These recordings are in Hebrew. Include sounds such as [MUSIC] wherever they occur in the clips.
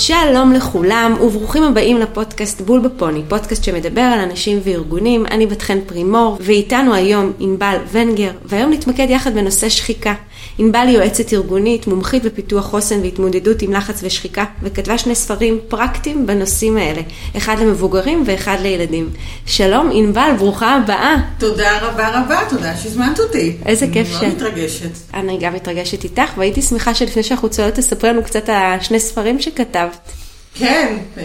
שלום לכולם וברוכים הבאים לפודקאסט בול בפוני, פודקאסט שמדבר על אנשים וארגונים, אני בת חן פרימור ואיתנו היום ענבל ונגר והיום נתמקד יחד בנושא שחיקה. ענבל היא יועצת ארגונית, מומחית בפיתוח חוסן והתמודדות עם לחץ ושחיקה וכתבה שני ספרים פרקטיים בנושאים האלה, אחד למבוגרים ואחד לילדים. שלום ענבל, ברוכה הבאה. תודה רבה רבה, תודה שהזמנת אותי. איזה כיף ש... אני מאוד מתרגשת. אני גם מתרגשת איתך והייתי שמחה שלפני שאנחנו צוללות תספרי לנו קצת על השני ספרים שכתבת. כן, אה,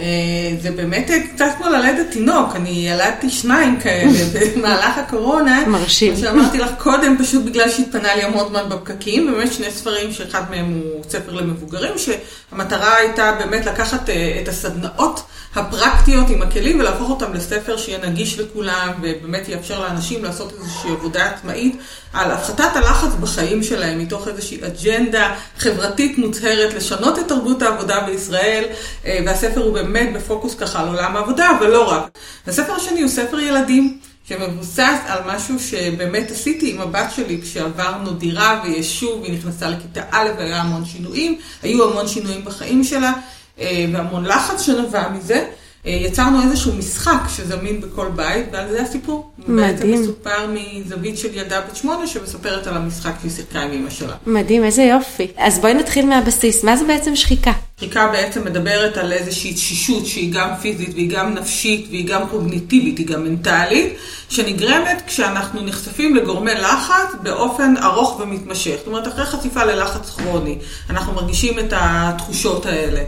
זה באמת קצת כמו ללדת תינוק, אני ילדתי שניים כאלה [LAUGHS] במהלך הקורונה. מרשים. כמו שאמרתי לך קודם, פשוט בגלל שהתפנה לי המון זמן בפקקים, באמת שני ספרים שאחד מהם הוא ספר למבוגרים, שהמטרה הייתה באמת לקחת אה, את הסדנאות הפרקטיות עם הכלים ולהפוך אותם לספר שיהיה נגיש לכולם ובאמת יאפשר לאנשים לעשות איזושהי עבודה עצמאית על הפחתת הלחץ בחיים שלהם מתוך איזושהי אג'נדה חברתית מוצהרת לשנות את תרבות העבודה בישראל אה, והספר הוא באמת בפוקוס ככה על עולם העבודה ולא רק. הספר השני הוא ספר ילדים. שמבוסס על משהו שבאמת עשיתי עם הבת שלי כשעברנו דירה ויישוב, היא נכנסה לכיתה א' והיה המון שינויים, היו המון שינויים בחיים שלה, אה, והמון לחץ שנבע מזה. אה, יצרנו איזשהו משחק שזמין בכל בית, ועל זה הסיפור. מדהים. בעצם מסופר מזווית של ילדה בת שמונה שמספרת על המשחק שהיא שיחקה עם אמא שלה. מדהים, איזה יופי. אז בואי נתחיל מהבסיס, מה זה בעצם שחיקה? שחיקה בעצם מדברת על איזושהי תשישות שהיא גם פיזית והיא גם נפשית והיא גם קוגניטיבית, היא גם מנטלית, שנגרמת כשאנחנו נחשפים לגורמי לחץ באופן ארוך ומתמשך. זאת אומרת, אחרי חשיפה ללחץ כרוני, אנחנו מרגישים את התחושות האלה.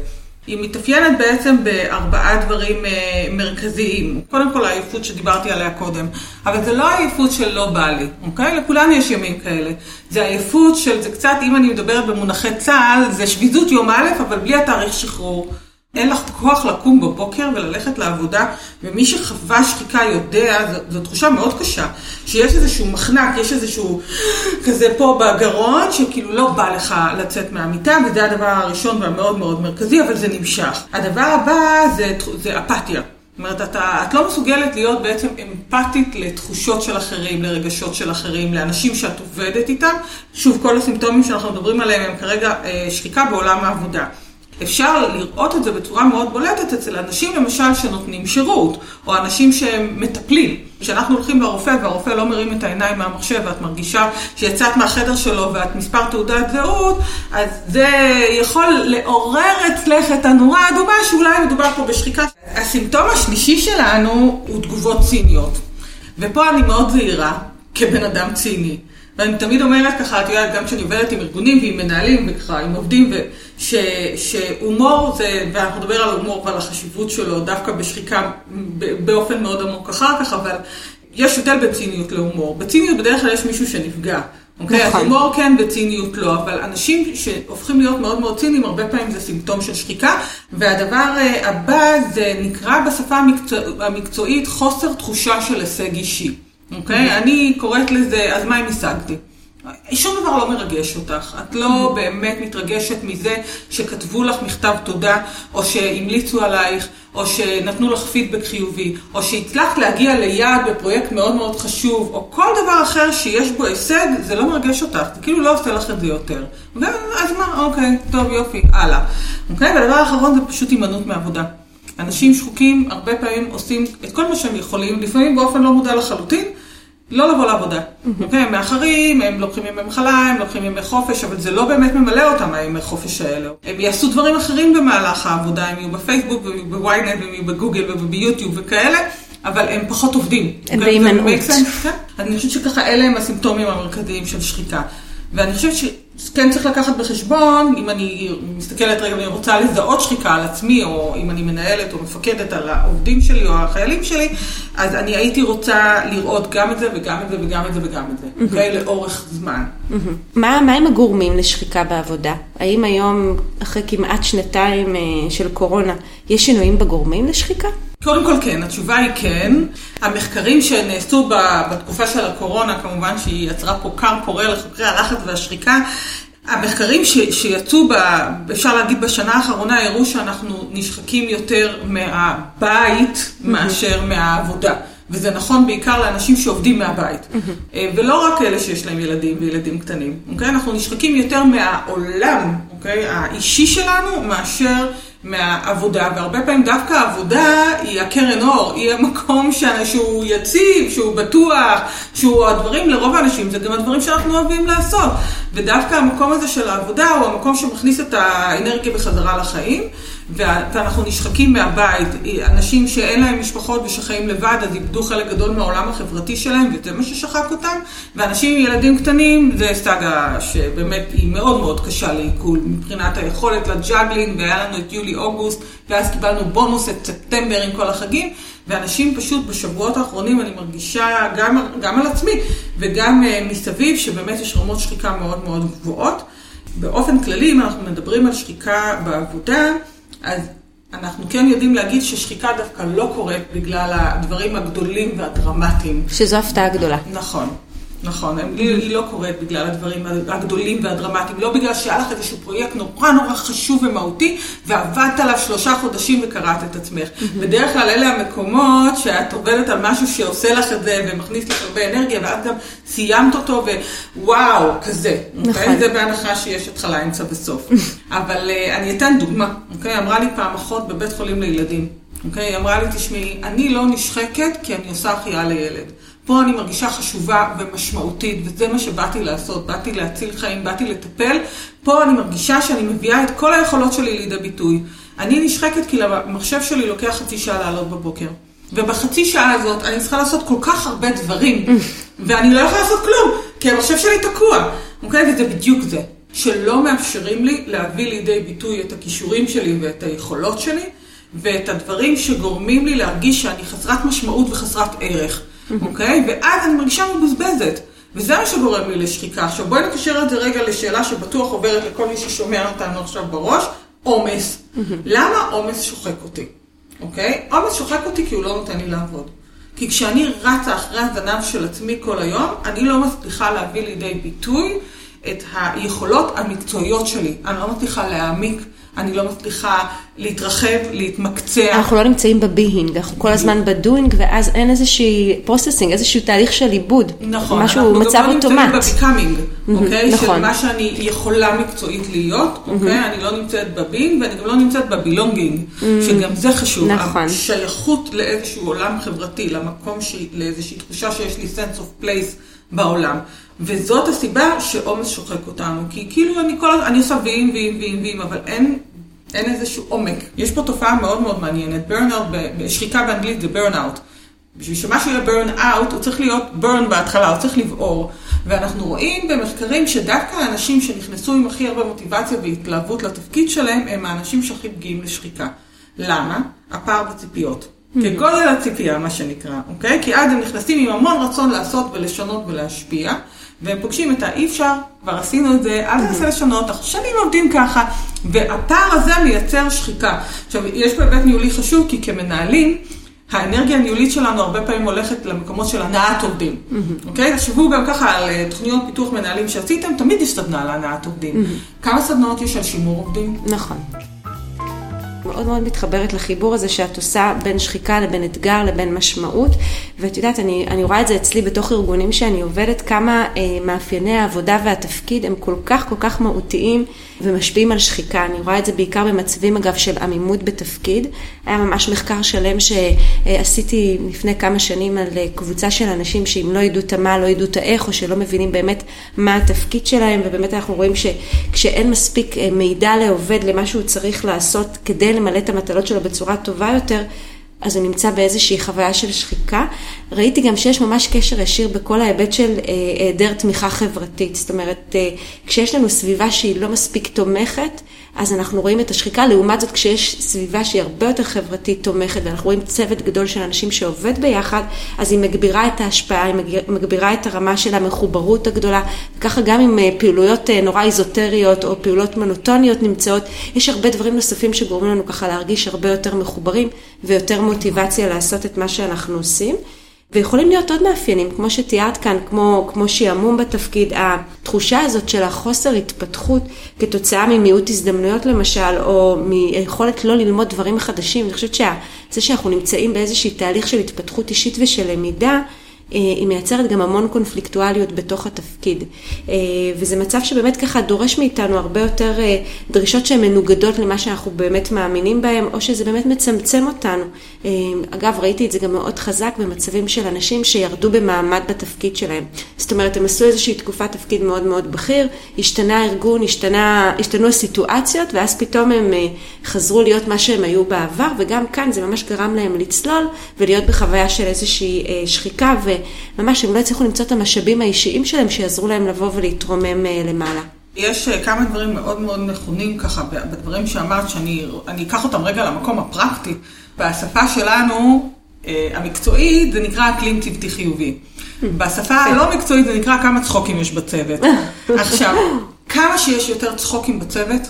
היא מתאפיינת בעצם בארבעה דברים אה, מרכזיים. קודם כל העייפות שדיברתי עליה קודם, אבל זה לא העייפות של לא בא לי, אוקיי? לכולנו יש ימים כאלה. זה עייפות של, זה קצת, אם אני מדברת במונחי צה"ל, זה שביזות יום א', אבל בלי התאריך שחרור. אין לך כוח לקום בבוקר וללכת לעבודה, ומי שחווה שחיקה יודע, זו, זו תחושה מאוד קשה, שיש איזשהו מחנק, יש איזשהו כזה פה בגרון, שכאילו לא בא לך לצאת מהמיטה, וזה הדבר הראשון והמאוד מאוד מרכזי, אבל זה נמשך. הדבר הבא זה, זה אפתיה. זאת אומרת, אתה, את לא מסוגלת להיות בעצם אמפתית לתחושות של אחרים, לרגשות של אחרים, לאנשים שאת עובדת איתם. שוב, כל הסימפטומים שאנחנו מדברים עליהם הם כרגע אה, שחיקה בעולם העבודה. אפשר לראות את זה בצורה מאוד בולטת אצל אנשים למשל שנותנים שירות, או אנשים שהם מטפלים. כשאנחנו הולכים לרופא והרופא לא מרים את העיניים מהמחשב ואת מרגישה שיצאת מהחדר שלו ואת מספר תעודת זהות, אז זה יכול לעורר אצלך את הנורה האדומה שאולי מדובר פה בשחיקה. הסימפטום השלישי שלנו הוא תגובות ציניות. ופה אני מאוד זהירה כבן אדם ציני. ואני תמיד אומרת ככה, את יודעת, גם כשאני עובדת עם ארגונים ועם מנהלים וככה, עם עובדים, ש, שהומור זה, ואנחנו נדבר על הומור ועל החשיבות שלו, דווקא בשחיקה באופן מאוד עמוק אחר כך, אבל יש הבדל בין ציניות להומור. בציניות בדרך כלל יש מישהו שנפגע. אוקיי? אז הומור כן וציניות לא, אבל אנשים שהופכים להיות מאוד מאוד ציניים, הרבה פעמים זה סימפטום של שחיקה. והדבר הבא זה נקרא בשפה המקצוע, המקצועית חוסר תחושה של הישג אישי. אוקיי? Okay? אני קוראת לזה, אז מה אם השגתי? שום דבר לא מרגש אותך. את לא באמת מתרגשת מזה שכתבו לך מכתב תודה, או שהמליצו עלייך, או שנתנו לך פידבק חיובי, או שהצלחת להגיע ליעד בפרויקט מאוד מאוד חשוב, או כל דבר אחר שיש בו הישג, זה לא מרגש אותך. זה כאילו לא עושה לך את זה יותר. אז מה, אוקיי, טוב, יופי, הלאה. אוקיי? והדבר האחרון זה פשוט הימנעות מעבודה. אנשים שחוקים הרבה פעמים עושים את כל מה שהם יכולים, לפעמים באופן לא מודע לחלוטין, לא לבוא לעבודה. אוקיי, הם מאחרים, הם לוקחים ימי מחלה, הם לוקחים ימי חופש, אבל זה לא באמת ממלא אותם, הימי חופש האלה. הם יעשו דברים אחרים במהלך העבודה, הם יהיו בפייסבוק, והם יהיו בוויינט, והם יהיו בגוגל וביוטיוב וכאלה, אבל הם פחות עובדים. הם בהימנעות. כן? אני חושבת שככה אלה הם הסימפטומים המרכזיים של שחיקה. ואני חושבת שכן צריך לקחת בחשבון, אם אני מסתכלת רגע, אני רוצה לזהות שחיקה על עצמי, או אם אני מנהלת או מפקדת על העובדים שלי או החיילים שלי, אז אני הייתי רוצה לראות גם את זה וגם את זה וגם את זה וגם את זה, אוקיי? Mm-hmm. לאורך זמן. Mm-hmm. מה, מה הם הגורמים לשחיקה בעבודה? האם היום, אחרי כמעט שנתיים אה, של קורונה, יש שינויים בגורמים לשחיקה? קודם כל כן, התשובה היא כן. המחקרים שנעשו בתקופה של הקורונה, כמובן שהיא יצרה פה כר פורה לחוקרי הלחץ והשחיקה, המחקרים ש, שיצאו, ב, אפשר להגיד, בשנה האחרונה, הראו שאנחנו נשחקים יותר מהבית. מאשר מהעבודה. וזה נכון בעיקר לאנשים שעובדים מהבית. Mm-hmm. ולא רק אלה שיש להם ילדים וילדים קטנים. אוקיי? אנחנו נשחקים יותר מהעולם, אוקיי? האישי שלנו, מאשר מהעבודה, והרבה פעמים דווקא העבודה היא הקרן אור, היא המקום שהוא יציב, שהוא בטוח, שהוא הדברים, לרוב האנשים זה גם הדברים שאנחנו אוהבים לעשות. ודווקא המקום הזה של העבודה הוא המקום שמכניס את האנרגיה בחזרה לחיים. ואנחנו נשחקים מהבית, אנשים שאין להם משפחות ושחיים לבד, אז איבדו חלק גדול מהעולם החברתי שלהם, וזה מה ששחק אותם. ואנשים עם ילדים קטנים, זה סאגה שבאמת היא מאוד מאוד קשה לעיכול, מבחינת היכולת ל juggling, והיה לנו את יולי-אוגוסט, ואז קיבלנו בונוס את ספטמבר עם כל החגים, ואנשים פשוט בשבועות האחרונים, אני מרגישה גם, גם על עצמי, וגם uh, מסביב, שבאמת יש רמות שחיקה מאוד מאוד גבוהות. באופן כללי, אם אנחנו מדברים על שחיקה בעבודה, אז אנחנו כן יודעים להגיד ששחיקה דווקא לא קורית בגלל הדברים הגדולים והדרמטיים. שזו הפתעה גדולה. נכון. נכון, היא לא קורית בגלל הדברים הגדולים והדרמטיים, לא בגלל שהיה לך איזשהו פרויקט נורא נורא חשוב ומהותי, ועבדת עליו שלושה חודשים וקראת את עצמך. בדרך כלל אלה המקומות שאת עובדת על משהו שעושה לך את זה ומכניס לך הרבה אנרגיה, ואת גם סיימת אותו ווואו, כזה. נכון. Okay? זה בהנחה שיש התחלה, אמצע וסוף. [LAUGHS] אבל uh, אני אתן דוגמה, אוקיי? Okay? אמרה לי פעם אחות בבית חולים לילדים. אוקיי? היא אמרה לי, תשמעי, אני לא נשחקת כי אני עושה החייאה לילד. פה אני מרגישה חשובה ומשמעותית, וזה מה שבאתי לעשות, באתי להציל חיים, באתי לטפל. פה אני מרגישה שאני מביאה את כל היכולות שלי לידי ביטוי. אני נשחקת כי למחשב שלי לוקח חצי שעה לעלות בבוקר. ובחצי שעה הזאת אני צריכה לעשות כל כך הרבה דברים, [LAUGHS] ואני לא יכולה לעשות כלום, כי המחשב שלי תקוע. אוקיי? וזה בדיוק זה. שלא מאפשרים לי להביא לידי ביטוי את הכישורים שלי ואת היכולות שלי, ואת הדברים שגורמים לי להרגיש שאני חסרת משמעות וחסרת ערך. אוקיי? ואז אני מרגישה מבוזבזת. וזה מה שגורם לי לשחיקה. עכשיו בואי נקשר את זה רגע לשאלה שבטוח עוברת לכל מי ששומע אותנו עכשיו בראש, עומס. למה עומס שוחק אותי? אוקיי? עומס שוחק אותי כי הוא לא נותן לי לעבוד. כי כשאני רצה אחרי הזנב של עצמי כל היום, אני לא מצליחה להביא לידי ביטוי את היכולות המקצועיות שלי. אני לא מצליחה להעמיק אני לא מצליחה להתרחב, להתמקצע. אנחנו לא נמצאים ב being, אנחנו כל הזמן ב doing, ואז אין איזושהי processing, איזשהו תהליך של עיבוד. נכון, משהו, מצב אוטומט. אנחנו גם לא נמצאים בביקאמינג, אוקיי? נכון. של מה שאני יכולה מקצועית להיות, אוקיי? אני לא נמצאת בבינג, ואני גם לא נמצאת בבילונגינג, שגם זה חשוב. נכון. השייכות לאיזשהו עולם חברתי, למקום, לאיזושהי תחושה שיש לי sense of place בעולם. וזאת הסיבה שעומס שוחק אותנו, כי כאילו אני כל הזמן, אני עושה ויים, ויים, ויים, ויים, אבל אין, אין איזשהו עומק. יש פה תופעה מאוד מאוד מעניינת, burnout, שחיקה באנגלית זה burnout. בשביל שמשהו יהיה out, הוא צריך להיות burn בהתחלה, הוא צריך לבעור. ואנחנו רואים במחקרים שדווקא האנשים שנכנסו עם הכי הרבה מוטיבציה והתלהבות לתפקיד שלהם, הם האנשים שהכי פגיעים לשחיקה. למה? הפער בציפיות. כגודל הציפייה, מה שנקרא, אוקיי? כי אז הם נכנסים עם המון רצון לעשות ולשנות ולהשפיע. והם פוגשים את האי אפשר, כבר עשינו את זה, אל תנסה לשנות, אנחנו שנים עובדים ככה, והפער הזה מייצר שחיקה. עכשיו, יש פה היבט ניהולי חשוב, כי כמנהלים, האנרגיה הניהולית שלנו הרבה פעמים הולכת למקומות של הנעת עובדים, אוקיי? תחשבו גם ככה על אה, תוכניות פיתוח מנהלים שעשיתם, תמיד יש סדנה על הנעת עובדים. כמה סדנאות יש על שימור עובדים? נכון. מאוד מאוד מתחברת לחיבור הזה שאת עושה בין שחיקה לבין אתגר לבין משמעות. ואת יודעת, אני, אני רואה את זה אצלי בתוך ארגונים שאני עובדת, כמה אה, מאפייני העבודה והתפקיד הם כל כך כל כך מהותיים ומשפיעים על שחיקה. אני רואה את זה בעיקר במצבים, אגב, של עמימות בתפקיד. היה ממש מחקר שלם שעשיתי לפני כמה שנים על אה, קבוצה של אנשים שאם לא ידעו את המה, לא ידעו את האיך, או שלא מבינים באמת מה התפקיד שלהם, ובאמת אנחנו רואים שכשאין מספיק אה, מידע לעובד למה שהוא צריך לעשות כדי למלא את המטלות שלו בצורה טובה יותר, אז הוא נמצא באיזושהי חוויה של שחיקה. ראיתי גם שיש ממש קשר ישיר בכל ההיבט של אה, היעדר תמיכה חברתית. זאת אומרת, אה, כשיש לנו סביבה שהיא לא מספיק תומכת, אז אנחנו רואים את השחיקה. לעומת זאת, כשיש סביבה שהיא הרבה יותר חברתית תומכת, ואנחנו רואים צוות גדול של אנשים שעובד ביחד, אז היא מגבירה את ההשפעה, היא מגבירה את הרמה של המחוברות הגדולה. וככה גם עם אה, פעילויות נורא איזוטריות או פעולות מונוטוניות נמצאות, יש הרבה דברים נוספים שגורמים לנו ככה להרגיש הרבה יותר מחוברים ויותר מוטיבציה לעשות את מה שאנחנו עושים. ויכולים להיות עוד מאפיינים, כמו שתיארת כאן, כמו, כמו שעמום בתפקיד, התחושה הזאת של החוסר התפתחות כתוצאה ממיעוט הזדמנויות למשל, או מיכולת לא ללמוד דברים חדשים, אני חושבת שזה שאנחנו נמצאים באיזשהי תהליך של התפתחות אישית ושל למידה, היא מייצרת גם המון קונפליקטואליות בתוך התפקיד. וזה מצב שבאמת ככה דורש מאיתנו הרבה יותר דרישות שהן מנוגדות למה שאנחנו באמת מאמינים בהן, או שזה באמת מצמצם אותנו. אגב, ראיתי את זה גם מאוד חזק במצבים של אנשים שירדו במעמד בתפקיד שלהם. זאת אומרת, הם עשו איזושהי תקופת תפקיד מאוד מאוד בכיר, השתנה הארגון, השתנה, השתנו הסיטואציות, ואז פתאום הם חזרו להיות מה שהם היו בעבר, וגם כאן זה ממש גרם להם לצלול ולהיות בחוויה של איזושהי שחיקה, וממש הם לא הצליחו למצוא את המשאבים האישיים שלהם שיעזרו להם לבוא ולהתרומם למעלה. יש כמה דברים מאוד מאוד נכונים ככה בדברים שאמרת, שאני אקח אותם רגע למקום הפרקטי. בשפה שלנו, המקצועית, זה נקרא אקלים צוותי חיובי. בשפה הלא מקצועית זה נקרא כמה צחוקים יש בצוות. [LAUGHS] עכשיו, כמה שיש יותר צחוקים בצוות,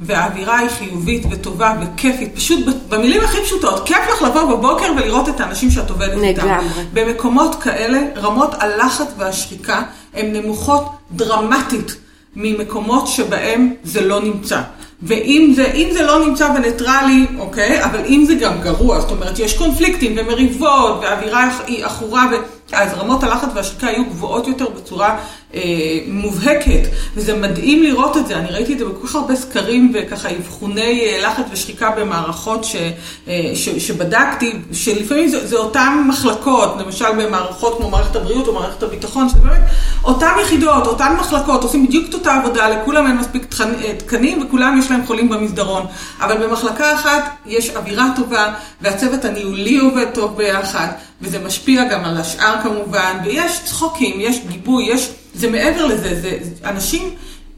והאווירה היא חיובית וטובה וכיפית, פשוט במילים הכי פשוטות, כיף לך לבוא בבוקר ולראות את האנשים שאת עובדת איתם. לגמרי. במקומות כאלה, רמות הלחץ והשחיקה הן נמוכות דרמטית ממקומות שבהם זה לא נמצא. ואם זה, זה לא נמצא בניטרלי, אוקיי, אבל אם זה גם גרוע, זאת אומרת, יש קונפליקטים ומריבות, והאווירה היא עכורה, אז רמות הלחץ והשחיקה יהיו גבוהות יותר בצורה אה, מובהקת, וזה מדהים לראות את זה. אני ראיתי את זה בכל כך הרבה סקרים וככה אבחוני לחץ ושחיקה במערכות ש, אה, ש, שבדקתי, שלפעמים זה, זה אותן מחלקות, למשל במערכות כמו מערכת הבריאות או מערכת הביטחון, שזה באמת אותן יחידות, אותן מחלקות, עושים בדיוק את אותה עבודה, לכולם אין מספיק תקנים וכולם יש להם חולים במסדרון. אבל במחלקה אחת יש אווירה טובה והצוות הניהולי עובד טוב ביחד, וזה משפיע גם על השאר כמובן, ויש צחוקים, יש גיבוי, יש... זה מעבר לזה, זה אנשים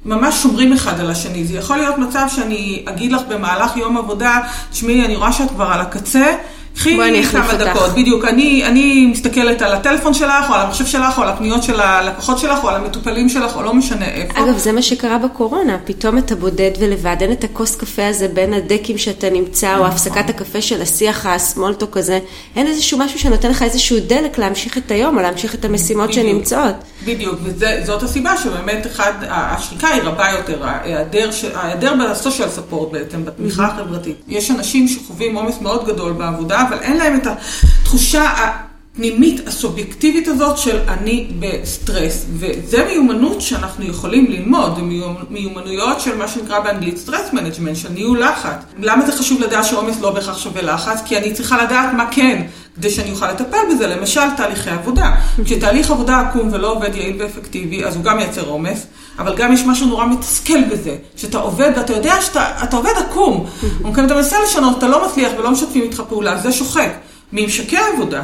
ממש שומרים אחד על השני. זה יכול להיות מצב שאני אגיד לך במהלך יום עבודה, תשמעי, אני רואה שאת כבר על הקצה, קחי כמה דקות, בדיוק. אני, אני מסתכלת על הטלפון שלך, או על המחשב שלך, או על הפניות של הלקוחות שלך, או על המטופלים שלך, או לא משנה איפה. אגב, זה מה שקרה בקורונה, פתאום אתה בודד ולבד, אין את הכוס קפה הזה בין הדקים שאתה נמצא, או הפסקת הקפה של השיח הסמולטוק הזה. אין איזשהו משהו שנותן לך איזשהו דלק להמשיך את היום, או להמשיך את המשימות בדיוק, שנמצאות. בדיוק, וזאת הסיבה שבאמת אחד, השחיקה היא רבה יותר, ההיעדר, ההיעדר ב social support בעצם, בתמיכה החברתית. יש אנשים שחווים עומס מאוד גדול בעבודה, אבל אין להם את התחושה הפנימית הסובייקטיבית הזאת של אני בסטרס. וזה מיומנות שאנחנו יכולים ללמוד, מיומנויות של מה שנקרא באנגלית stress management, של ניהול לחץ. למה זה חשוב לדעת שעומס לא בהכרח שווה לחץ? כי אני צריכה לדעת מה כן. כדי שאני אוכל לטפל בזה, למשל תהליכי עבודה. כשתהליך עבודה עקום ולא עובד יעיל ואפקטיבי, אז הוא גם מייצר עומס, אבל גם יש משהו נורא מתסכל בזה, שאתה עובד ואתה יודע שאתה עובד עקום. אתה מנסה לשנות, אתה לא מצליח ולא משתפים איתך פעולה, זה שוחק. ממשקי עבודה.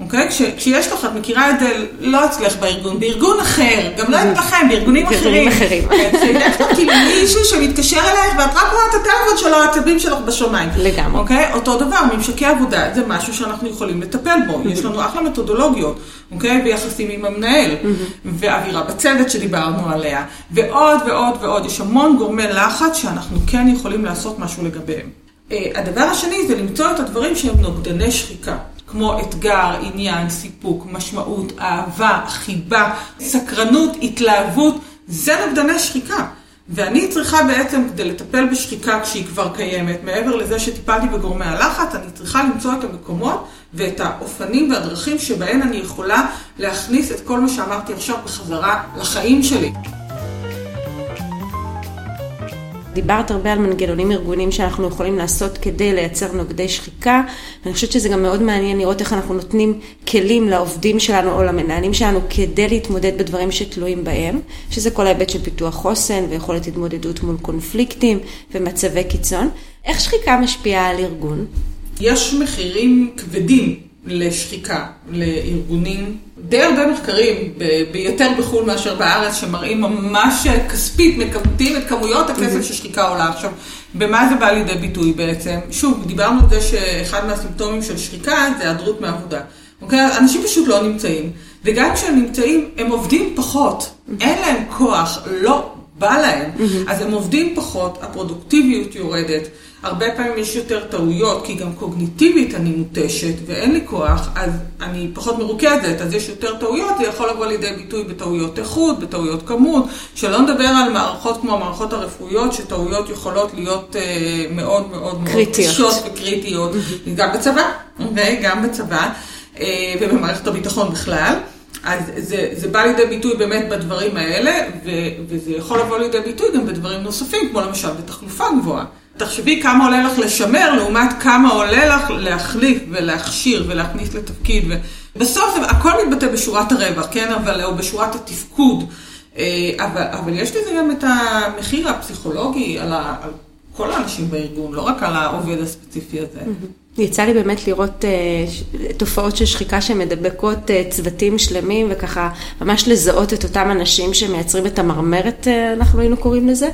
אוקיי? כש, כשיש לך, את מכירה את זה, לא אצלך בארגון, בארגון אחר, גם לא אצלכם, בארגונים אחרים. אחרים. כן, שיש לך כאילו מישהו שמתקשר אלייך ואת רק רואה את הטלפון שלו, העצבים שלך בשמיים. לגמרי. אוקיי? אותו דבר, ממשקי עבודה, זה משהו שאנחנו יכולים לטפל בו. יש לנו אחלה מתודולוגיות, אוקיי? ביחסים עם המנהל, ואווירה בצוות שדיברנו עליה, ועוד ועוד ועוד. יש המון גורמי לחץ שאנחנו כן יכולים לעשות משהו לגביהם. הדבר השני זה למצוא את הדברים שהם נוגדני שחיקה. כמו אתגר, עניין, סיפוק, משמעות, אהבה, חיבה, סקרנות, התלהבות, זה נוגדני שחיקה. ואני צריכה בעצם, כדי לטפל בשחיקה כשהיא כבר קיימת, מעבר לזה שטיפלתי בגורמי הלחץ, אני צריכה למצוא את המקומות ואת האופנים והדרכים שבהן אני יכולה להכניס את כל מה שאמרתי עכשיו בחזרה לחיים שלי. דיברת הרבה על מנגנונים ארגוניים שאנחנו יכולים לעשות כדי לייצר נוגדי שחיקה, ואני חושבת שזה גם מאוד מעניין לראות איך אנחנו נותנים כלים לעובדים שלנו או למנהלים שלנו כדי להתמודד בדברים שתלויים בהם, שזה כל ההיבט של פיתוח חוסן ויכולת התמודדות מול קונפליקטים ומצבי קיצון. איך שחיקה משפיעה על ארגון? יש מחירים כבדים לשחיקה, לארגונים. די הרבה מחקרים, ביותר בחו"ל מאשר בארץ, שמראים ממש כספית, מקמטים את כמויות הכסף ששחיקה עולה. עכשיו, במה זה בא לידי ביטוי בעצם? שוב, דיברנו על זה שאחד מהסימפטומים של שחיקה זה היעדרות מעבודה. אוקיי? אנשים פשוט לא נמצאים. וגם כשהם נמצאים, הם עובדים פחות. אין להם כוח, לא בא להם. אז הם עובדים פחות, הפרודוקטיביות יורדת. הרבה פעמים יש יותר טעויות, כי גם קוגניטיבית אני מותשת ואין לי כוח, אז אני פחות מרוכזת, אז יש יותר טעויות, זה יכול לבוא לידי ביטוי בטעויות איכות, בטעויות כמות, שלא נדבר על מערכות כמו המערכות הרפואיות, שטעויות יכולות להיות uh, מאוד מאוד מאוד קשות וקריטיות, גם בצבא, וגם בצבא, uh, ובמערכת הביטחון בכלל. אז זה, זה בא לידי ביטוי באמת בדברים האלה, ו, וזה יכול לבוא לידי ביטוי גם בדברים נוספים, כמו למשל בתחלופה גבוהה. תחשבי כמה עולה לך לשמר לעומת כמה עולה לך להחליף ולהכשיר ולהכניס לתפקיד. ובסוף הכל מתבטא בשורת הרווח, כן? אבל, או בשורת התפקוד. אה, אבל, אבל יש לזה גם את המחיר הפסיכולוגי על, ה, על כל האנשים בארגון, לא רק על העובד הספציפי הזה. יצא לי באמת לראות uh, תופעות של שחיקה שמדבקות uh, צוותים שלמים וככה ממש לזהות את אותם אנשים שמייצרים את המרמרת, uh, אנחנו היינו קוראים לזה.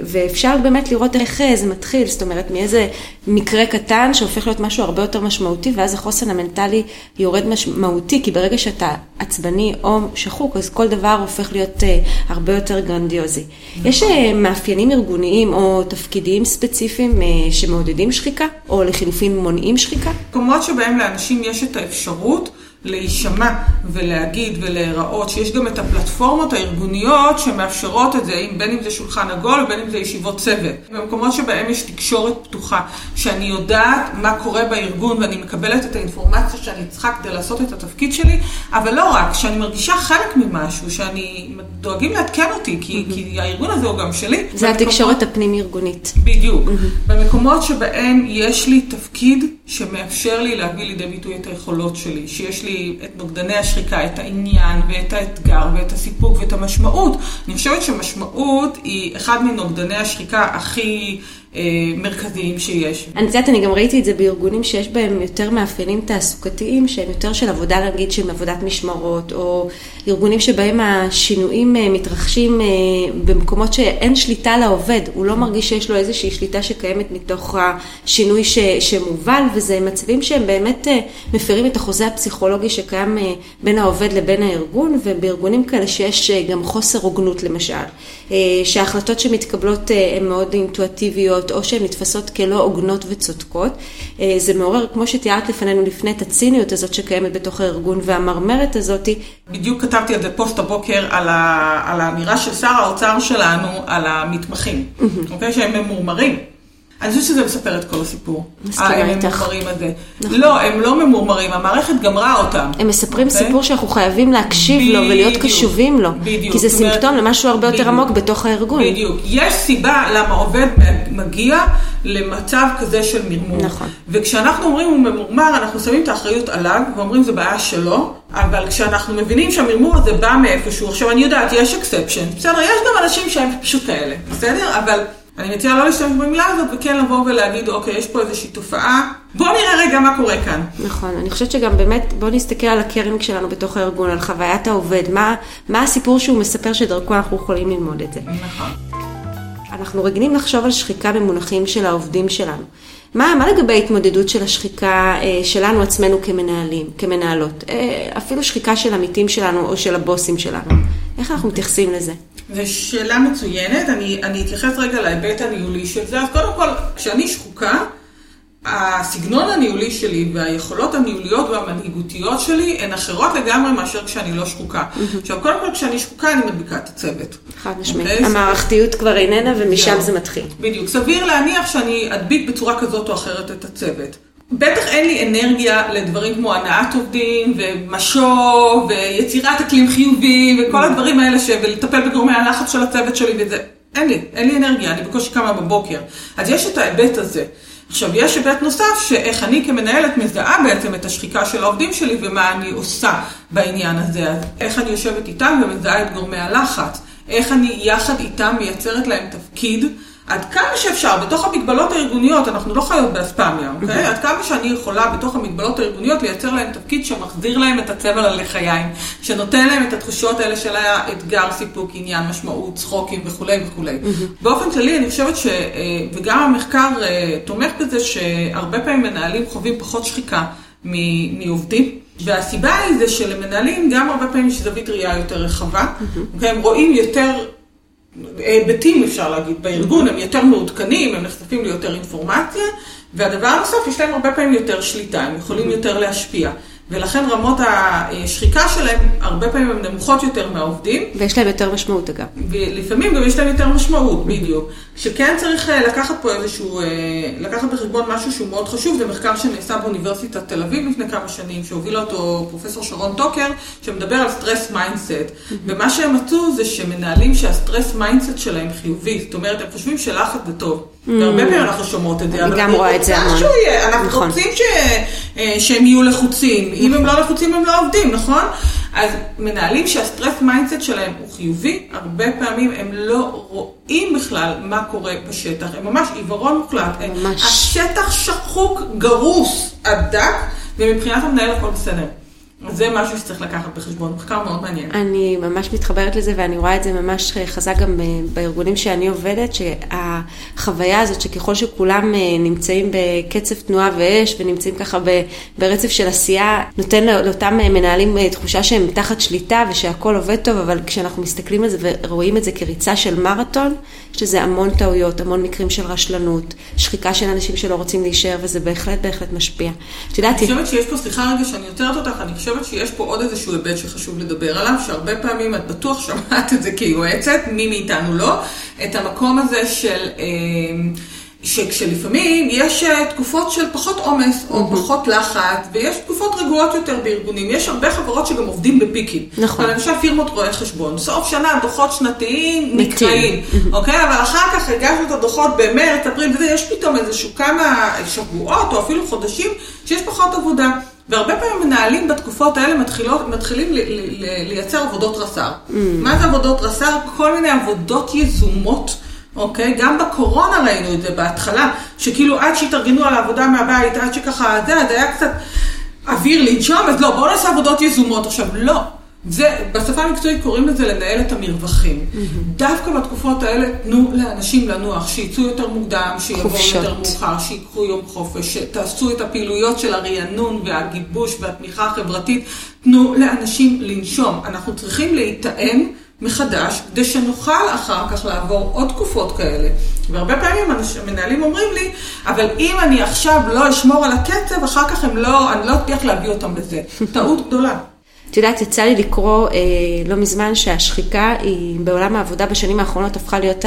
ואפשר באמת לראות איך זה מתחיל, זאת אומרת מאיזה מקרה קטן שהופך להיות משהו הרבה יותר משמעותי, ואז החוסן המנטלי יורד משמעותי, כי ברגע שאתה עצבני או שחוק, אז כל דבר הופך להיות uh, הרבה יותר גרנדיוזי. נכון. יש uh, מאפיינים ארגוניים או תפקידיים ספציפיים שמעודדים שחיקה, או לחילופין מונעים שחיקה? מקומות שבהם לאנשים יש את האפשרות להישמע ולהגיד ולהיראות, שיש גם את הפלטפורמות הארגוניות שמאפשרות את זה, בין אם זה שולחן עגול ובין אם זה ישיבות צוות. במקומות שבהם יש תקשורת פתוחה, שאני יודעת מה קורה בארגון ואני מקבלת את האינפורמציה שאני צריכה כדי לעשות את התפקיד שלי, אבל לא רק, שאני מרגישה חלק ממשהו, שאני דואגים לעדכן אותי, כי, mm-hmm. כי הארגון הזה הוא גם שלי. זה במקומות... התקשורת הפנים-ארגונית. בדיוק. Mm-hmm. במקומות שבהם יש לי תפקיד שמאפשר לי להביא לידי ביטוי את היכולות שלי, שיש לי את נוגדני השחיקה, את העניין ואת האתגר ואת הסיפוק ואת המשמעות. אני חושבת שמשמעות היא אחד מנוגדני השחיקה הכי מרכזיים שיש. אני יודעת, אני גם ראיתי את זה בארגונים שיש בהם יותר מאפיינים תעסוקתיים, שהם יותר של עבודה, נגיד, של עבודת משמרות, או ארגונים שבהם השינויים אה, מתרחשים אה, במקומות שאין שליטה לעובד, הוא לא מרגיש שיש לו איזושהי שליטה שקיימת מתוך השינוי ש, שמובל, וזה מצבים שהם באמת מפרים את החוזה הפסיכולוגי שקיים בין העובד לבין הארגון, ובארגונים כאלה שיש גם חוסר הוגנות למשל, שההחלטות שמתקבלות הן מאוד אינטואטיביות. הוגנות, או שהן נתפסות כלא הוגנות וצודקות. אה, זה מעורר, כמו שתיארת לפנינו לפני, את הציניות הזאת שקיימת בתוך הארגון והמרמרת הזאת. בדיוק כתבתי על זה פוסט הבוקר על, ה, על האמירה של שר האוצר שלנו על המתמחים, אוקיי? שהם ממורמרים. אני חושבת שזה מספר את כל הסיפור. מסכימה איתך. הממורמרים הזה. נכון. לא, הם לא ממורמרים, המערכת גמרה אותם. הם מספרים okay? אוקיי? סיפור שאנחנו חייבים להקשיב בדיוק, לו ולהיות קשובים לו. בדיוק. כי זה סימפטום למשהו הרבה בדיוק, יותר עמוק בתוך הארגון. בדיוק. יש סיבה למה עובד מגיע למצב כזה של מרמור. נכון. וכשאנחנו אומרים הוא ממורמר, אנחנו שמים את האחריות עליו, ואומרים זה בעיה שלו, אבל כשאנחנו מבינים שהמרמור הזה בא מאיפשהו, עכשיו אני יודעת, יש exception, בסדר, יש גם אנשים שהם פשוט כאלה, בסדר? אבל... אני מציעה לא להשתמש במילה הזאת, וכן לבוא ולהגיד, אוקיי, יש פה איזושהי תופעה, בוא נראה רגע מה קורה כאן. נכון, אני חושבת שגם באמת, בוא נסתכל על הקרינג שלנו בתוך הארגון, על חוויית העובד, מה, מה הסיפור שהוא מספר שדרכו אנחנו יכולים ללמוד את זה. נכון. אנחנו רגילים לחשוב על שחיקה במונחים של העובדים שלנו. מה, מה לגבי ההתמודדות של השחיקה אה, שלנו עצמנו כמנהלים, כמנהלות? אה, אפילו שחיקה של עמיתים שלנו או של הבוסים שלנו. איך אנחנו מתייחסים לזה? זו שאלה מצוינת, אני, אני אתייחס רגע להיבט הניהולי של זה. אז קודם כל, כשאני שחוקה, הסגנון הניהולי שלי והיכולות הניהוליות והמנהיגותיות שלי הן אחרות לגמרי מאשר כשאני לא שחוקה. עכשיו, קודם כל, כשאני שחוקה, אני מדביקה את הצוות. חד משמעית. Okay? אוקיי? המערכתיות כבר איננה ומשם זה מתחיל. בדיוק. סביר להניח שאני אדביק בצורה כזאת או אחרת את הצוות. בטח אין לי אנרגיה לדברים כמו הנעת עובדים ומשוב ויצירת אקלים חיובי וכל הדברים האלה ש... ולטפל בגורמי הלחץ של הצוות שלי וזה. אין לי, אין לי אנרגיה, אני בקושי קמה בבוקר. אז יש את ההיבט הזה. עכשיו, יש היבט נוסף, שאיך אני כמנהלת מזהה בעצם את השחיקה של העובדים שלי ומה אני עושה בעניין הזה. אז איך אני יושבת איתם ומזהה את גורמי הלחץ. איך אני יחד איתם מייצרת להם תפקיד. עד כמה שאפשר, בתוך המגבלות הארגוניות, אנחנו לא חיות באספמיה, אוקיי? עד כמה שאני יכולה בתוך המגבלות הארגוניות לייצר להם תפקיד שמחזיר להם את הצבע ללחיים, שנותן להם את התחושות האלה של האתגר, סיפוק, עניין, משמעות, צחוקים וכולי וכולי. באופן כללי, אני חושבת ש... אה, וגם המחקר אה, תומך בזה שהרבה פעמים מנהלים חווים פחות שחיקה מעובדים. והסיבה היא זה שלמנהלים גם הרבה פעמים יש זווית ראייה יותר רחבה, אוקיי? הם רואים יותר היבטים אפשר להגיד בארגון, הם יותר מעודכנים, הם נחשפים ליותר אינפורמציה, והדבר הנוסף, יש להם הרבה פעמים יותר שליטה, הם יכולים יותר להשפיע. ולכן רמות השחיקה שלהם הרבה פעמים הן נמוכות יותר מהעובדים. ויש להם יותר משמעות אגב. ולפעמים גם יש להם יותר משמעות, בדיוק. שכן צריך אה, לקחת פה איזשהו, אה, לקחת בחשבון משהו שהוא מאוד חשוב, זה מחקר שנעשה באוניברסיטת תל אביב לפני כמה שנים, שהובילה אותו פרופסור שרון טוקר, שמדבר על stress mindset. ומה שהם מצאו זה שמנהלים שה stress mindset שלהם חיובי, זאת אומרת, הם חושבים שלחץ זה טוב. והרבה פעמים אנחנו שומעות את זה, אני גם רואה את זה המון. אנחנו נכון. רוצים ש... אה, שהם יהיו לחוצים. אם הם לא לחוצים הם לא עובדים, נכון? אז מנהלים שה stress mindset שלהם הוא חיובי, הרבה פעמים הם לא רואים בכלל מה קורה בשטח. הם ממש עיוורון מוחלט. ממש. השטח שחוק, גרוס, עד דק, ומבחינת המנהל הכל בסדר. זה משהו שצריך לקחת בחשבון, מחקר מאוד מעניין. אני ממש מתחברת לזה ואני רואה את זה ממש חזק גם בארגונים שאני עובדת, שהחוויה הזאת שככל שכולם אה, נמצאים בקצב תנועה ואש ונמצאים ככה ברצף של עשייה, נותן לאותם אה, מנהלים אה, תחושה שהם תחת שליטה ושהכול עובד טוב, אבל כשאנחנו מסתכלים על זה ורואים את זה כריצה של מרתון, יש לזה המון טעויות, המון מקרים של רשלנות, שחיקה של אנשים שלא רוצים להישאר וזה בהחלט בהחלט משפיע. את יודעת... אני חושבת שיש פה, סליחה רגע שאני עוצרת אותך, אני חושבת חושבת שיש פה עוד איזשהו היבט שחשוב לדבר עליו, שהרבה פעמים את בטוח שמעת את זה כיועצת, מי מאיתנו לא, את המקום הזה של... אה, שכשלפעמים יש אה, תקופות של פחות עומס או mm-hmm. פחות לחץ, ויש תקופות רגועות יותר בארגונים. יש הרבה חברות שגם עובדים בפיקים. נכון. למשל פירמות רואי חשבון. סוף שנה, דוחות שנתיים נקראים. אוקיי? אבל אחר כך הגשנו את הדוחות במרץ, אפריל, וזה, יש פתאום איזשהו כמה שבועות או אפילו חודשים שיש פחות עבודה. והרבה פעמים מנהלים בתקופות האלה מתחילות, מתחילים ל, ל, ל, לייצר עבודות רס"ר. Mm. מה זה עבודות רס"ר? כל מיני עבודות יזומות. אוקיי? גם בקורונה ראינו את זה בהתחלה, שכאילו עד שהתארגנו על העבודה מהבית, עד שככה, זה, זה היה קצת אוויר לנשום, אז לא, בואו נעשה עבודות יזומות. עכשיו, לא. זה, בשפה המקצועית קוראים לזה לנהל את המרווחים. Mm-hmm. דווקא בתקופות האלה תנו לאנשים לנוח, שיצאו יותר מוקדם, שיבואו יותר מאוחר, שיקחו יום חופש, שתעשו את הפעילויות של הרענון והגיבוש והתמיכה החברתית. תנו לאנשים לנשום. אנחנו צריכים להיטען. מחדש, כדי שנוכל אחר כך לעבור עוד תקופות כאלה. והרבה פעמים המנהלים אומרים לי, אבל אם אני עכשיו לא אשמור על הקצב, אחר כך הם לא, אני לא אצליח להביא אותם בזה. [LAUGHS] טעות גדולה. את יודעת, יצא לי לקרוא אה, לא מזמן שהשחיקה היא בעולם העבודה בשנים האחרונות הפכה להיות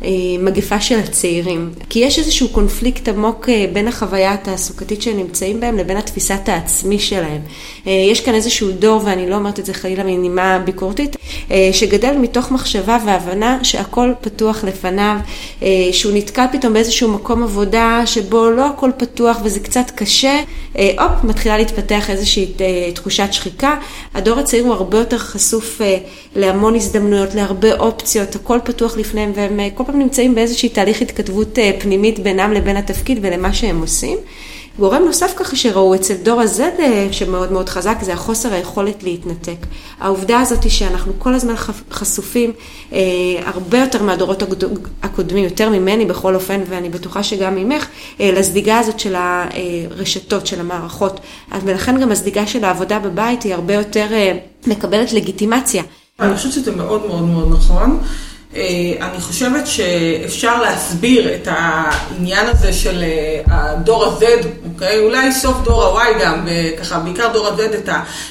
המגפה של הצעירים. כי יש איזשהו קונפליקט עמוק אה, בין החוויה התעסוקתית שהם נמצאים בהם לבין התפיסת העצמי שלהם. אה, יש כאן איזשהו דור, ואני לא אומרת את זה חלילה מנימה ביקורתית, שגדל מתוך מחשבה והבנה שהכל פתוח לפניו, אה, שהוא נתקע פתאום באיזשהו מקום עבודה שבו לא הכל פתוח וזה קצת קשה, אה, הופ, מתחילה להתפתח איזושהי אה, תחושת שחיקה. הדור הצעיר הוא הרבה יותר חשוף אה, להמון הזדמנויות, להרבה אופציות, הכל פתוח לפניהם, והם אה, כל פעם נמצאים באיזושהי תהליך התכתבות אה, פנימית בינם לבין התפקיד ולמה שהם עושים. גורם נוסף ככה שראו אצל דור ה-Z שמאוד מאוד חזק זה החוסר היכולת להתנתק. העובדה הזאת היא שאנחנו כל הזמן חשופים אה, הרבה יותר מהדורות הקודמים, יותר ממני בכל אופן, ואני בטוחה שגם ממך, אה, לזדיגה הזאת של הרשתות, של המערכות. ולכן גם הזדיגה של העבודה בבית היא הרבה יותר אה, מקבלת לגיטימציה. אני חושבת שזה מאוד מאוד מאוד נכון. אה, אני חושבת שאפשר להסביר את העניין הזה של אה, הדור ה-Z, אוקיי? אולי סוף דור ה-Y גם, ככה, בעיקר דור ה-Z, את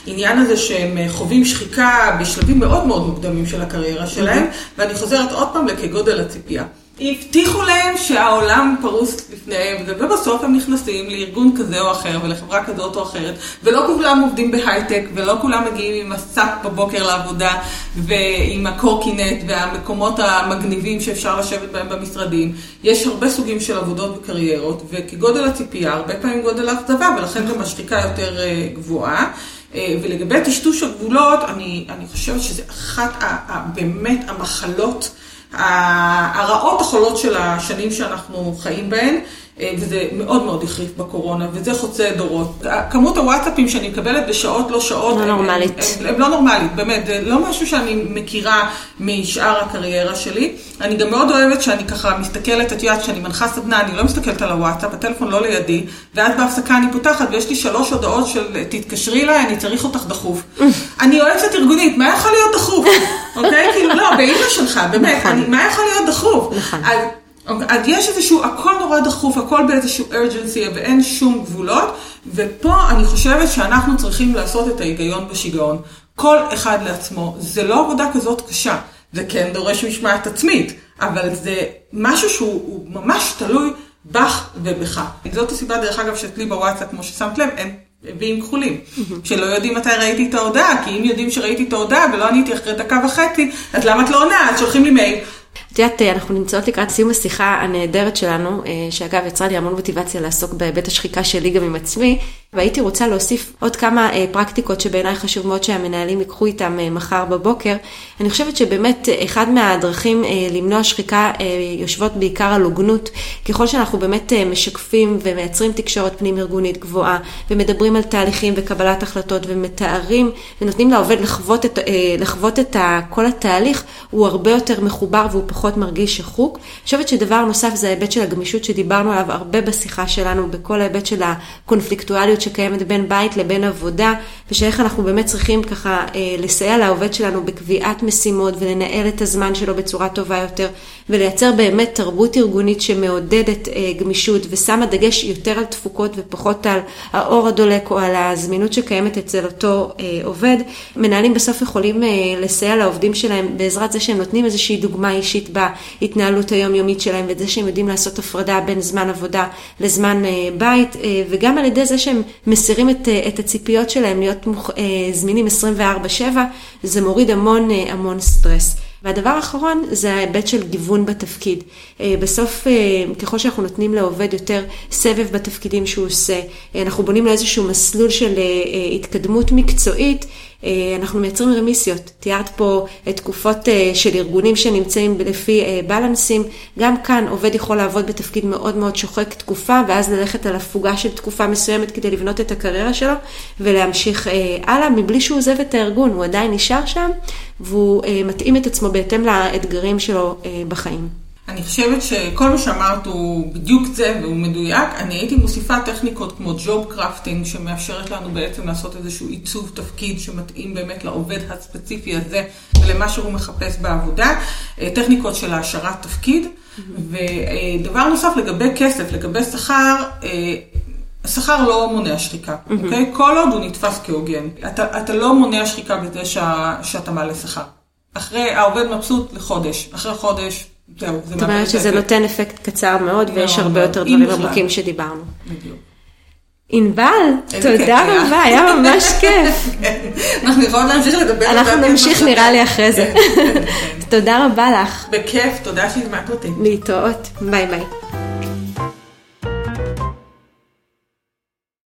העניין הזה שהם אה, חווים שחיקה בשלבים מאוד מאוד מוקדמים של הקריירה שלהם, ואני חוזרת עוד פעם לכגודל הציפייה. הבטיחו להם שהעולם פרוס לפניהם, ובסוף הם נכנסים לארגון כזה או אחר ולחברה כזאת או אחרת, ולא כולם עובדים בהייטק, ולא כולם מגיעים עם הסאפ בבוקר לעבודה, ועם הקורקינט והמקומות המגניבים שאפשר לשבת בהם במשרדים. יש הרבה סוגים של עבודות וקריירות, וכגודל הציפייה, הרבה פעמים גודל האכזבה, ולכן גם השחיקה יותר אה, גבוהה. אה, ולגבי טשטוש הגבולות, אני, אני חושבת שזה אחת באמת המחלות. הרעות החולות של השנים שאנחנו חיים בהן, וזה מאוד מאוד החריף בקורונה, וזה חוצה דורות. כמות הוואטסאפים שאני מקבלת בשעות לא שעות, לא נורמלית. הם, הם, הם לא נורמלית, באמת, זה לא משהו שאני מכירה משאר הקריירה שלי. אני גם מאוד אוהבת שאני ככה מסתכלת, את יודעת, כשאני מנחה סדנה, אני לא מסתכלת על הוואטסאפ, הטלפון לא לידי, ואז בהפסקה אני פותחת ויש לי שלוש הודעות של תתקשרי אליי, אני צריך אותך דחוף. [LAUGHS] אני יועצת ארגונית, מה יכול להיות דחוף? אוקיי? כאילו, לא, באימא שלך, באמת, נכון. מה יכול להיות דחוף? נכון. אז יש איזשהו, הכל נורא דחוף, הכל באיזשהו urgency ואין שום גבולות, ופה אני חושבת שאנחנו צריכים לעשות את ההיגיון בשיגעון. כל אחד לעצמו. זה לא עבודה כזאת קשה. זה כן דורש משמעת עצמית, אבל זה משהו שהוא ממש תלוי בך ובך. זאת הסיבה, דרך אגב, שאצלי בוואטסאפ, כמו ששמת לב, אין ואם כחולים, שלא יודעים מתי ראיתי את ההודעה, כי אם יודעים שראיתי את ההודעה ולא עניתי אחרי דקה וחצי, אז למה את לא עונה? אז שולחים לי מייל. את יודעת, אנחנו נמצאות לקראת סיום השיחה הנהדרת שלנו, אה, שאגב יצרה לי המון מוטיבציה לעסוק בהיבט השחיקה שלי גם עם עצמי, והייתי רוצה להוסיף עוד כמה אה, פרקטיקות שבעיניי חשוב מאוד שהמנהלים ייקחו איתם אה, מחר בבוקר. אני חושבת שבאמת אחד מהדרכים למנוע שחיקה יושבות בעיקר על הוגנות. ככל שאנחנו באמת משקפים ומייצרים תקשורת פנים ארגונית גבוהה, ומדברים על תהליכים וקבלת החלטות ומתארים, ונותנים לעובד לחוות את, לחוות את כל התהליך, הוא הרבה יותר מחובר והוא. פחות מרגיש שחוק. אני חושבת שדבר נוסף זה ההיבט של הגמישות שדיברנו עליו הרבה בשיחה שלנו, בכל ההיבט של הקונפליקטואליות שקיימת בין בית לבין עבודה, ושאיך אנחנו באמת צריכים ככה אה, לסייע לעובד שלנו בקביעת משימות ולנהל את הזמן שלו בצורה טובה יותר, ולייצר באמת תרבות ארגונית שמעודדת אה, גמישות ושמה דגש יותר על תפוקות ופחות על האור הדולק או על הזמינות שקיימת אצל אותו אה, עובד. מנהלים בסוף יכולים לסייע לעובדים שלהם בעזרת זה שהם נותנים איזושהי דוגמה אישית בהתנהלות היומיומית שלהם ואת זה שהם יודעים לעשות הפרדה בין זמן עבודה לזמן בית וגם על ידי זה שהם מסירים את, אה, את הציפיות שלהם להיות מוכ... זמינים 24/7 זה מוריד המון המון סטרס. והדבר האחרון זה ההיבט של גיוון בתפקיד. בסוף, ככל שאנחנו נותנים לעובד יותר סבב בתפקידים שהוא עושה, אנחנו בונים לו איזשהו מסלול של התקדמות מקצועית, אה, אנחנו מייצרים רמיסיות. תיארת פה תקופות אה, של ארגונים שנמצאים לפי אה, בלנסים. גם כאן עובד יכול לעבוד בתפקיד מאוד מאוד שוחק תקופה, ואז ללכת על הפוגה של תקופה מסוימת כדי לבנות את הקריירה שלו, ולהמשיך הלאה, מבלי שהוא עוזב את הארגון, הוא עדיין נשאר שם, והוא מתאים את עצמו בהתאם לאתגרים שלו בחיים. אני חושבת שכל מה שאמרת הוא בדיוק זה והוא מדויק. אני הייתי מוסיפה טכניקות כמו ג'וב קרפטינג, שמאפשרת לנו בעצם לעשות איזשהו עיצוב תפקיד שמתאים באמת לעובד הספציפי הזה ולמה שהוא מחפש בעבודה. אה, טכניקות של העשרת תפקיד. ודבר נוסף לגבי כסף, לגבי שכר, אה, השכר לא מונע שחיקה, אוקיי? כל עוד הוא נתפס כהוגן. אתה, אתה לא מונע שחיקה בזה שאתה מעלה שכר. אחרי, העובד מבסוט לחודש, אחרי חודש זהו, זה זאת אומרת שזה נותן אפקט קצר מאוד, ויש הרבה יותר דברים עמוקים שדיברנו. בדיוק. ענבל, תודה רבה, היה ממש [LAUGHS] כיף. אנחנו יכולים להמשיך לדבר. אנחנו נמשיך נראה לי אחרי זה. [LAUGHS] תודה רבה לך. בכיף, תודה שהזמנת אותי. להתראות, ביי ביי.